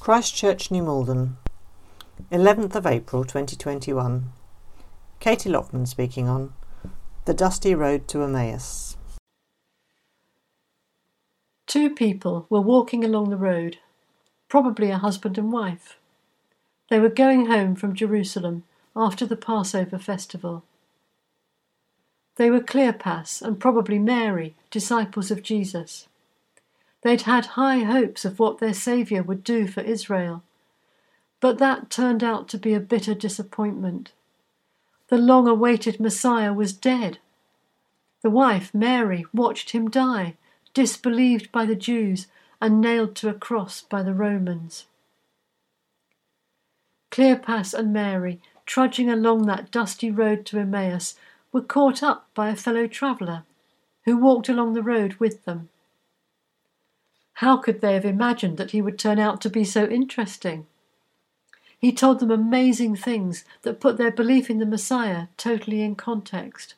Christchurch, New Malden, 11th of April 2021. Katie Lockman speaking on The Dusty Road to Emmaus. Two people were walking along the road, probably a husband and wife. They were going home from Jerusalem after the Passover festival. They were Cleopas and probably Mary, disciples of Jesus. They'd had high hopes of what their Saviour would do for Israel. But that turned out to be a bitter disappointment. The long awaited Messiah was dead. The wife, Mary, watched him die, disbelieved by the Jews and nailed to a cross by the Romans. Cleopas and Mary, trudging along that dusty road to Emmaus, were caught up by a fellow traveller who walked along the road with them. How could they have imagined that he would turn out to be so interesting? He told them amazing things that put their belief in the Messiah totally in context,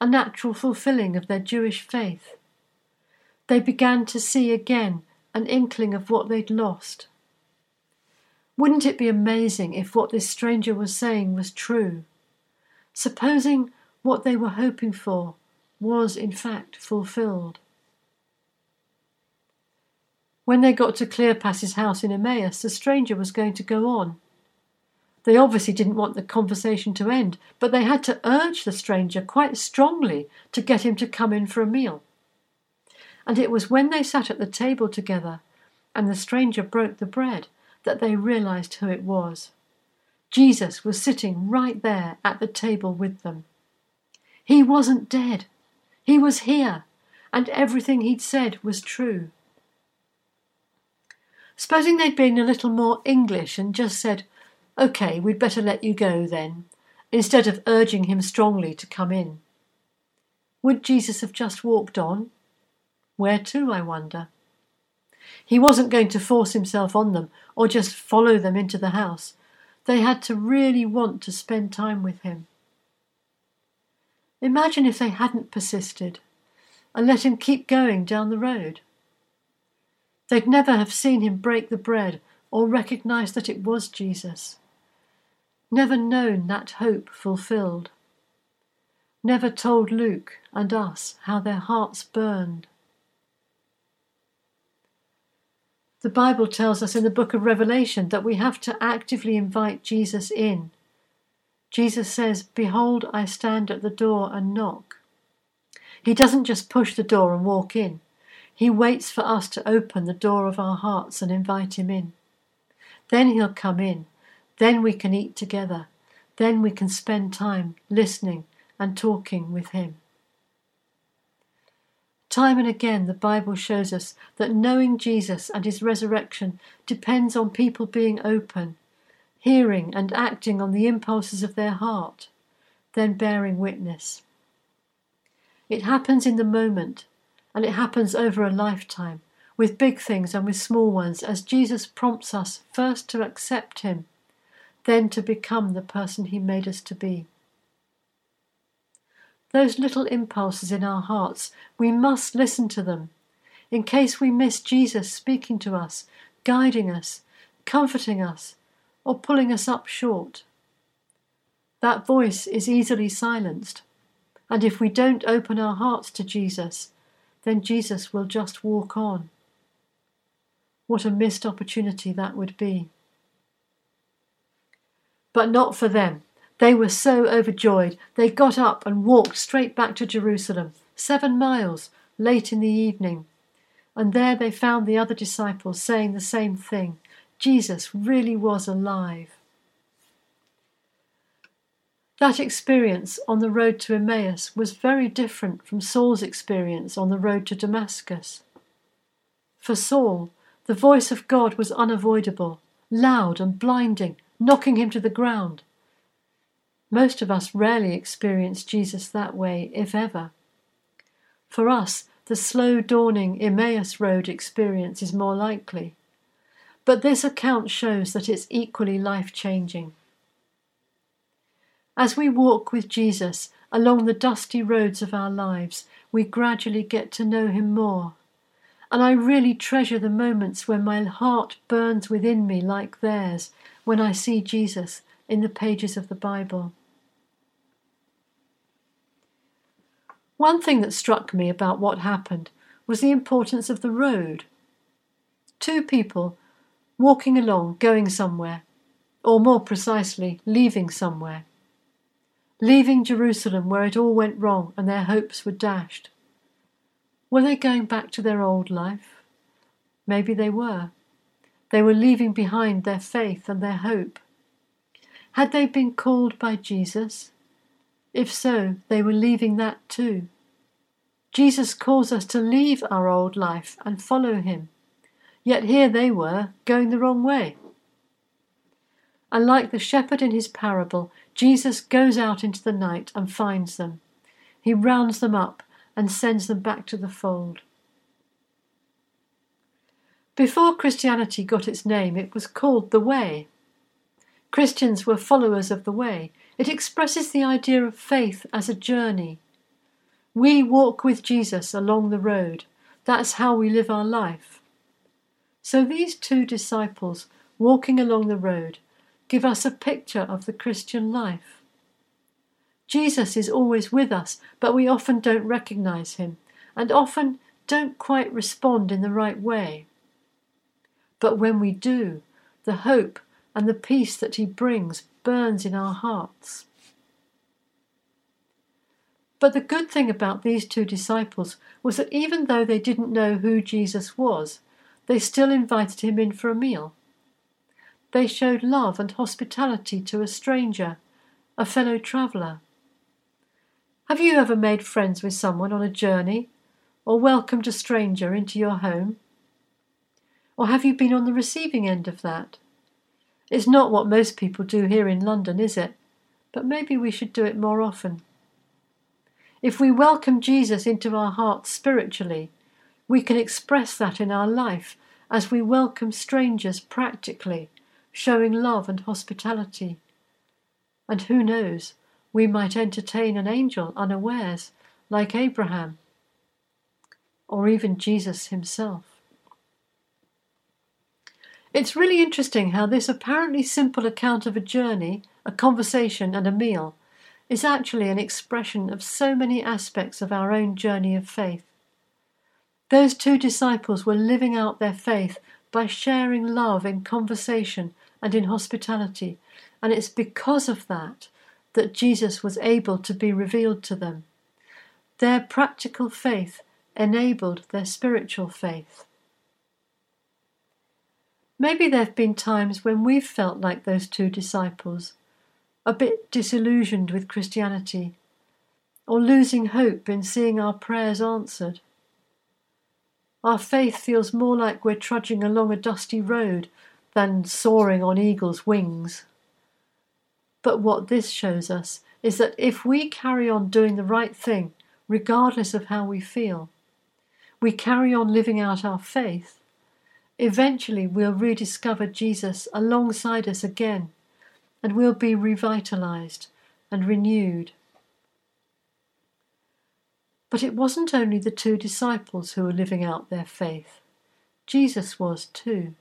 a natural fulfilling of their Jewish faith. They began to see again an inkling of what they'd lost. Wouldn't it be amazing if what this stranger was saying was true? Supposing what they were hoping for was in fact fulfilled. When they got to Cleopas's house in Emmaus, the stranger was going to go on. They obviously didn't want the conversation to end, but they had to urge the stranger quite strongly to get him to come in for a meal. And it was when they sat at the table together and the stranger broke the bread that they realized who it was. Jesus was sitting right there at the table with them. He wasn't dead. He was here, and everything he'd said was true. Supposing they'd been a little more English and just said, OK, we'd better let you go then, instead of urging him strongly to come in. Would Jesus have just walked on? Where to, I wonder? He wasn't going to force himself on them or just follow them into the house. They had to really want to spend time with him. Imagine if they hadn't persisted and let him keep going down the road. They'd never have seen him break the bread or recognized that it was Jesus. Never known that hope fulfilled. Never told Luke and us how their hearts burned. The Bible tells us in the book of Revelation that we have to actively invite Jesus in. Jesus says, Behold, I stand at the door and knock. He doesn't just push the door and walk in. He waits for us to open the door of our hearts and invite him in. Then he'll come in. Then we can eat together. Then we can spend time listening and talking with him. Time and again, the Bible shows us that knowing Jesus and his resurrection depends on people being open, hearing and acting on the impulses of their heart, then bearing witness. It happens in the moment and it happens over a lifetime, with big things and with small ones, as Jesus prompts us first to accept Him, then to become the person He made us to be. Those little impulses in our hearts, we must listen to them, in case we miss Jesus speaking to us, guiding us, comforting us, or pulling us up short. That voice is easily silenced, and if we don't open our hearts to Jesus, then Jesus will just walk on. What a missed opportunity that would be. But not for them. They were so overjoyed, they got up and walked straight back to Jerusalem, seven miles, late in the evening. And there they found the other disciples saying the same thing Jesus really was alive. That experience on the road to Emmaus was very different from Saul's experience on the road to Damascus. For Saul, the voice of God was unavoidable, loud and blinding, knocking him to the ground. Most of us rarely experience Jesus that way, if ever. For us, the slow dawning Emmaus Road experience is more likely. But this account shows that it's equally life changing. As we walk with Jesus along the dusty roads of our lives, we gradually get to know him more. And I really treasure the moments when my heart burns within me like theirs when I see Jesus in the pages of the Bible. One thing that struck me about what happened was the importance of the road. Two people walking along, going somewhere, or more precisely, leaving somewhere. Leaving Jerusalem where it all went wrong and their hopes were dashed. Were they going back to their old life? Maybe they were. They were leaving behind their faith and their hope. Had they been called by Jesus? If so, they were leaving that too. Jesus calls us to leave our old life and follow him. Yet here they were, going the wrong way. And like the shepherd in his parable, Jesus goes out into the night and finds them. He rounds them up and sends them back to the fold. Before Christianity got its name, it was called the Way. Christians were followers of the Way. It expresses the idea of faith as a journey. We walk with Jesus along the road. That's how we live our life. So these two disciples walking along the road give us a picture of the Christian life. Jesus is always with us, but we often don't recognize him and often don't quite respond in the right way. But when we do, the hope and the peace that He brings burns in our hearts. But the good thing about these two disciples was that even though they didn't know who Jesus was, they still invited him in for a meal. They showed love and hospitality to a stranger, a fellow traveller. Have you ever made friends with someone on a journey or welcomed a stranger into your home? Or have you been on the receiving end of that? It's not what most people do here in London, is it? But maybe we should do it more often. If we welcome Jesus into our hearts spiritually, we can express that in our life as we welcome strangers practically, showing love and hospitality. And who knows, we might entertain an angel unawares, like Abraham, or even Jesus himself. It's really interesting how this apparently simple account of a journey, a conversation, and a meal is actually an expression of so many aspects of our own journey of faith. Those two disciples were living out their faith by sharing love in conversation and in hospitality, and it's because of that that Jesus was able to be revealed to them. Their practical faith enabled their spiritual faith. Maybe there have been times when we've felt like those two disciples, a bit disillusioned with Christianity, or losing hope in seeing our prayers answered. Our faith feels more like we're trudging along a dusty road than soaring on eagle's wings. But what this shows us is that if we carry on doing the right thing, regardless of how we feel, we carry on living out our faith, Eventually, we'll rediscover Jesus alongside us again, and we'll be revitalized and renewed. But it wasn't only the two disciples who were living out their faith, Jesus was too.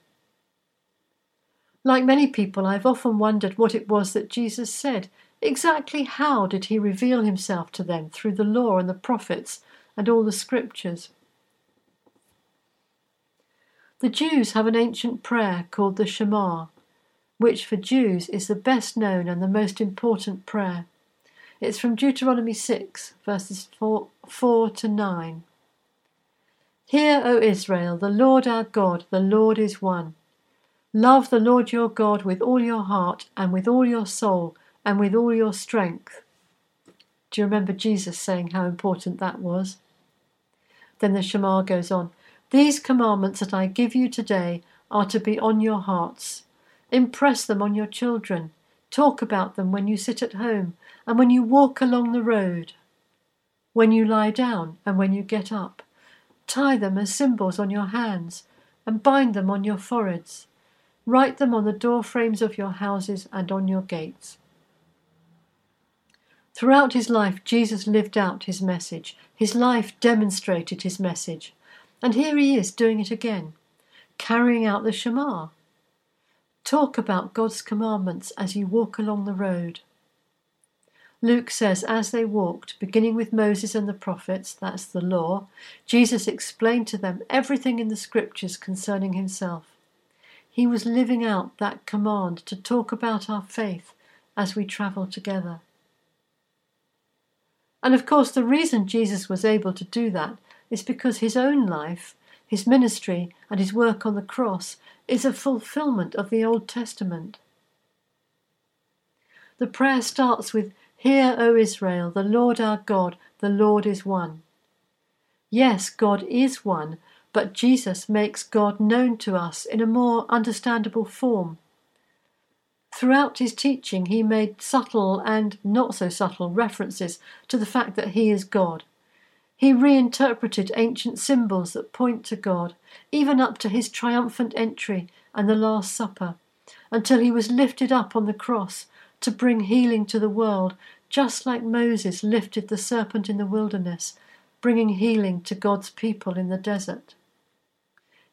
Like many people, I've often wondered what it was that Jesus said. Exactly how did he reveal himself to them through the law and the prophets and all the scriptures? The Jews have an ancient prayer called the Shema, which for Jews is the best known and the most important prayer. It's from Deuteronomy 6, verses 4, 4 to 9. Hear, O Israel, the Lord our God, the Lord is one. Love the Lord your God with all your heart and with all your soul and with all your strength. Do you remember Jesus saying how important that was? Then the Shema goes on these commandments that I give you today are to be on your hearts. Impress them on your children. Talk about them when you sit at home and when you walk along the road, when you lie down and when you get up. Tie them as symbols on your hands and bind them on your foreheads. Write them on the door frames of your houses and on your gates. Throughout his life, Jesus lived out his message. His life demonstrated his message. And here he is doing it again, carrying out the Shema. Talk about God's commandments as you walk along the road. Luke says, as they walked, beginning with Moses and the prophets, that's the law, Jesus explained to them everything in the scriptures concerning himself. He was living out that command to talk about our faith as we travel together. And of course, the reason Jesus was able to do that is because his own life, his ministry, and his work on the cross is a fulfillment of the Old Testament. The prayer starts with, Hear, O Israel, the Lord our God, the Lord is one. Yes, God is one, but Jesus makes God known to us in a more understandable form. Throughout his teaching, he made subtle and not so subtle references to the fact that he is God. He reinterpreted ancient symbols that point to God, even up to his triumphant entry and the Last Supper, until he was lifted up on the cross to bring healing to the world, just like Moses lifted the serpent in the wilderness, bringing healing to God's people in the desert.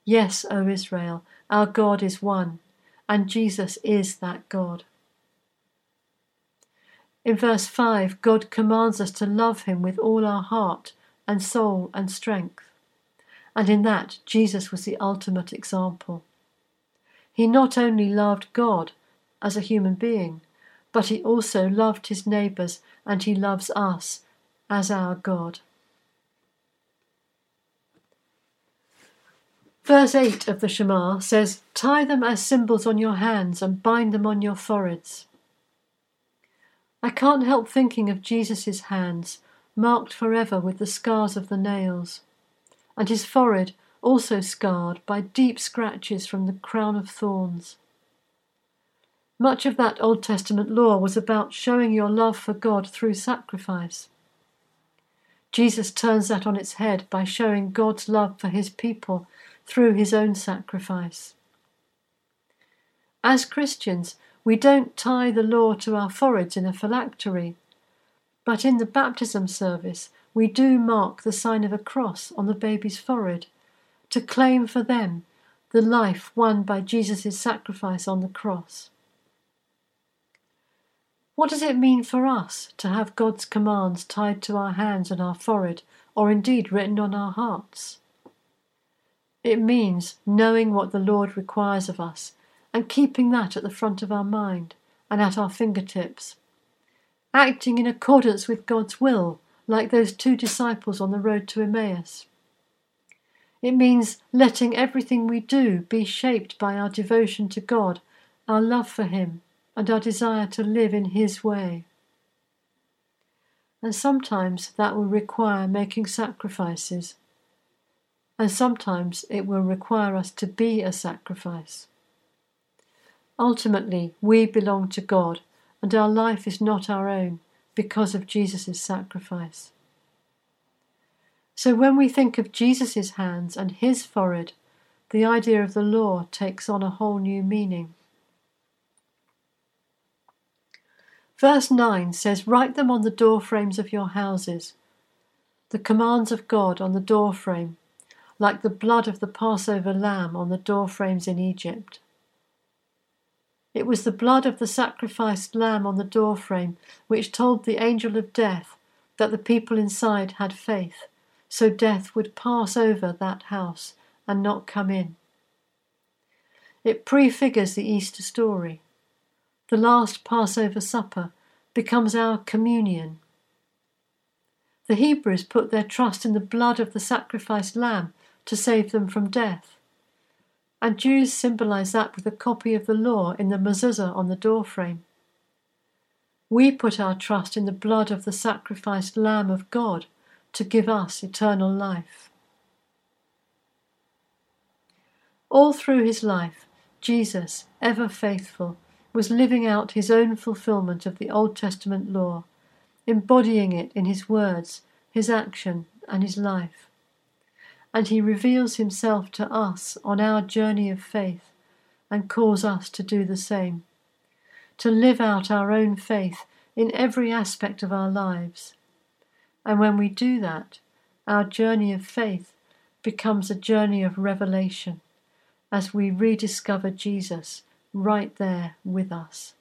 Yes, O Israel, our God is one and Jesus is that God. In verse 5, God commands us to love him with all our heart and soul and strength. And in that, Jesus was the ultimate example. He not only loved God as a human being, but he also loved his neighbours and he loves us as our God. Verse 8 of the Shema says, Tie them as symbols on your hands and bind them on your foreheads. I can't help thinking of Jesus' hands, marked forever with the scars of the nails, and his forehead also scarred by deep scratches from the crown of thorns. Much of that Old Testament law was about showing your love for God through sacrifice. Jesus turns that on its head by showing God's love for his people through his own sacrifice. As Christians, we don't tie the law to our foreheads in a phylactery, but in the baptism service, we do mark the sign of a cross on the baby's forehead to claim for them the life won by Jesus' sacrifice on the cross. What does it mean for us to have God's commands tied to our hands and our forehead, or indeed written on our hearts? It means knowing what the Lord requires of us and keeping that at the front of our mind and at our fingertips. Acting in accordance with God's will, like those two disciples on the road to Emmaus. It means letting everything we do be shaped by our devotion to God, our love for Him, and our desire to live in His way. And sometimes that will require making sacrifices and sometimes it will require us to be a sacrifice. Ultimately, we belong to God, and our life is not our own because of Jesus' sacrifice. So when we think of Jesus' hands and his forehead, the idea of the law takes on a whole new meaning. Verse 9 says, Write them on the door frames of your houses, the commands of God on the door frame like the blood of the Passover lamb on the door frames in Egypt. It was the blood of the sacrificed lamb on the door frame which told the angel of death that the people inside had faith, so death would pass over that house and not come in. It prefigures the Easter story. The last Passover supper becomes our communion. The Hebrews put their trust in the blood of the sacrificed lamb to save them from death. And Jews symbolize that with a copy of the law in the mezuzah on the doorframe. We put our trust in the blood of the sacrificed Lamb of God to give us eternal life. All through his life, Jesus, ever faithful, was living out his own fulfillment of the Old Testament law, embodying it in his words, his action, and his life and he reveals himself to us on our journey of faith and calls us to do the same, to live out our own faith in every aspect of our lives. And when we do that, our journey of faith becomes a journey of revelation as we rediscover Jesus right there with us.